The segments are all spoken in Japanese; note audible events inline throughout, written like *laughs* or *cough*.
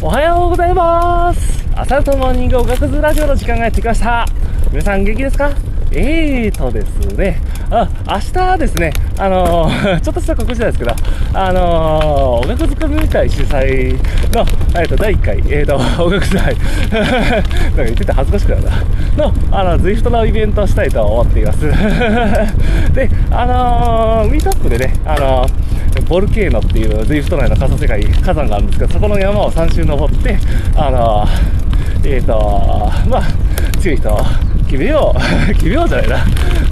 おはようございます。朝とモーニングおがくずラジオの時間がやってきました。皆さん元気ですか？えーとですね、あ、明日ですね、あのー、*laughs* ちょっとした告知なんですけど、あのー、音楽作り会主催の、えっ、ー、と、第1回、えっ、ー、と、音楽祭、*laughs* なんか言ってて恥ずかしくなるな、の、あの、ズイフトのイベントをしたいと思っています。*laughs* で、あのー、ミートアップでね、あのー、ボルケーノっていうズイフト内の仮想世界、火山があるんですけど、そこの山を3周登って、あのー、えっ、ー、とまあ、強い人決めよう決めようじゃないな。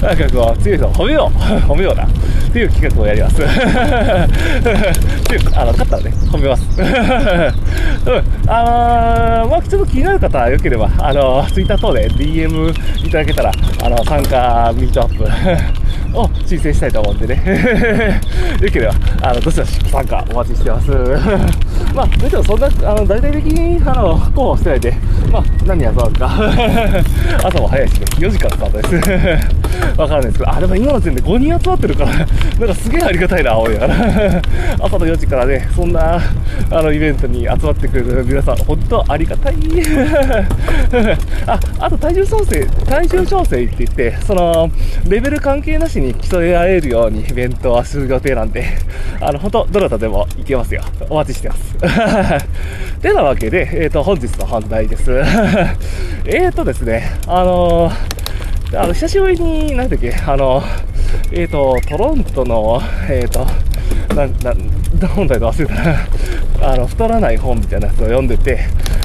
なんかこう、強い人褒めよう *laughs* 褒めような。っていう企画をやります。*laughs* あの、勝ったらね、褒めます。*laughs* うん。あのー、まあ、ちょっと気になる方はよければ、あの、ツイッター等で DM いただけたら、あの、参加ミートアップを申請したいと思うんでね。*laughs* よければ、あの、どしどし参加お待ちしてます。*laughs* まあ、もちろんそんな、あの、大体的に、あの、候補してないで、まあ、何やそうか。*laughs* 朝も早いしね、4時からスタートです。わかんないですけど、あ、でも今の時点で5人集まってるから、なんかすげえありがたいな、青いから。*laughs* 朝の4時からね、そんな、あの、イベントに集まってくれる皆さん、本当ありがたい。*laughs* あ、あと体重調整、体重調整って言って、その、レベル関係なしに競い合えるようにイベントはする予定なんで、あの、本当どなたでも行けますよ。お待ちしてます。*laughs* てなわけで、えっ、ー、と、本日の本題です。えっとですね、あのーあの、久しぶりに、なんだっけ、あの、えっ、ー、と、トロントの、えっ、ー、と、な、な、本題で忘れたな。あの、太らない本みたいなやつを読んでて、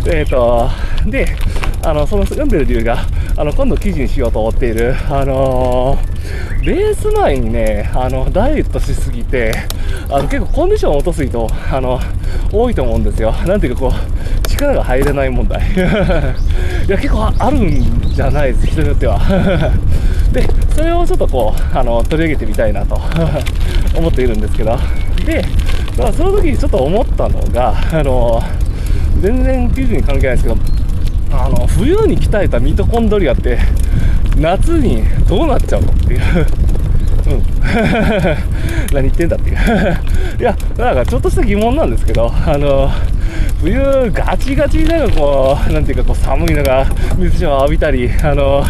えっ、ー、と、で、あの、その読んでる理由が、あの、今度記事にしようと思っている、あのレース前にね、あの、ダイエットしすぎて、あの、結構コンディションを落とす人、あの、多いと思うんですよ。なんていうかこう、力が入れない問題。*laughs* いや、結構あるんじゃないです、人によっては。*laughs* で、それをちょっとこう、あの、取り上げてみたいなと *laughs* 思っているんですけど、で、まあ、その時にちょっと思ったのが、あの、全然記事に関係ないですけど、あの、冬に鍛えたミトコンドリアって、夏にどうなっちゃうのっていううん。*laughs* 何言ってんだっていういや、なんかちょっとした疑問なんですけど、あの、冬ガチガチになんかこう、なんていうかこう寒いのが水シャワー浴びたり、あの、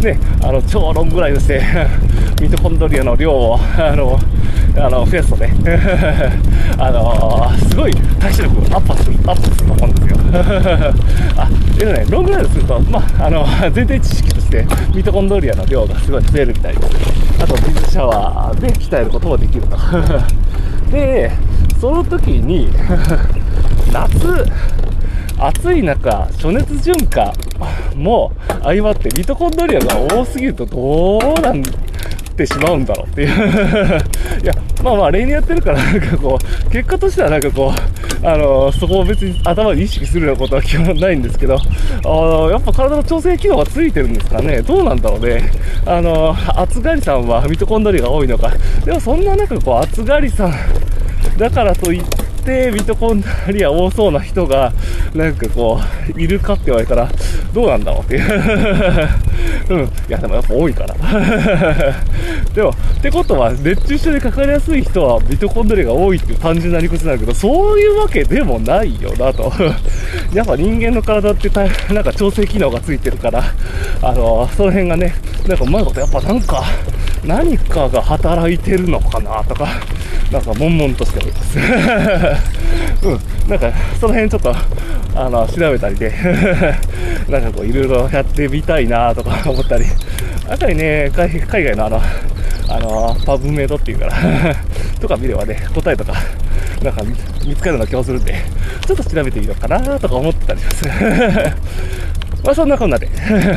ね、あの、超ロングライドして、*laughs* ミトコンドリアの量を、あの、あの、増やすとね、*laughs* あのー、すごい代謝力アップする、アップすると思うんですよ。*laughs* あ、えっとね、ロングライドすると、まあ、あの、前提知識として、ミトコンドリアの量がすごい増えるみたいです。あと、水シャワーで鍛えることもできると。*laughs* で、その時に夏、暑い中、暑熱順化も相まって、ミトコンドリアが多すぎるとどうなんてしまうんだろうっていう *laughs* いや、まあまあ例年やってるから、なんかこう、結果としてはなんかこう、あのー、そこを別に頭に意識するようなことは基本ないんですけど、あやっぱ体の調整機能がついてるんですかね。どうなんだろうね。あのー、暑がりさんはミトコンドリアが多いのか。でもそんななんかこう、暑がりさんだからといって、てミトコンドリア多そうな人が、なんかこう、いるかって言われたら、どうなんだろうっていう。*laughs* うん。いや、でもやっぱ多いから。*laughs* でも、ってことは、熱中症にかかりやすい人はミトコンドリアが多いっていう単純な理屈なんだけど、そういうわけでもないよなと。*laughs* やっぱ人間の体ってなんか調整機能がついてるから、あの、その辺がね、なんかうまいことやっぱなんか、何かが働いてるのかなとか、なんか悶々としております。*laughs* うん、なんかその辺ちょっと、あの、調べたりで *laughs* なんかこういろいろやってみたいなとか思ったり、やっぱりね、海外のあの、あの、パブメイドっていうから *laughs* とか見ればね、答えとか、なんか見つかるような気もするんで、ちょっと調べてみようかなとか思ったりします。まあそんなこんなで、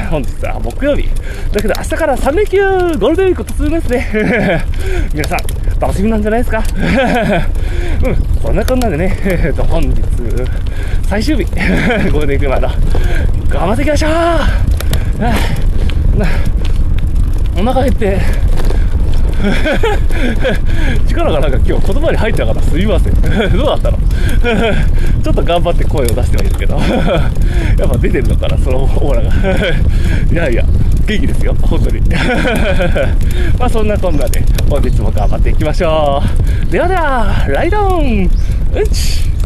本日は木曜日。だけど明日から3連休ゴールデンウィーク突入ですね。皆さん、楽しみなんじゃないですか？*laughs* うん、そんなこんなでね、えっと、本日、最終日、*laughs* ゴールデンウィークまで頑張っていきましょう！*laughs* お腹減って、力がなんか今日言葉に入ったからすいません。どうだったの？ちょっと頑張って声を出してはいるけど。やっぱ出てるのかな、そのオーラが。いやいや、元気ですよ、本当に。*laughs* まあそんなこんなで、本日も頑張っていきましょう。ではでは、ライドオン。うんち。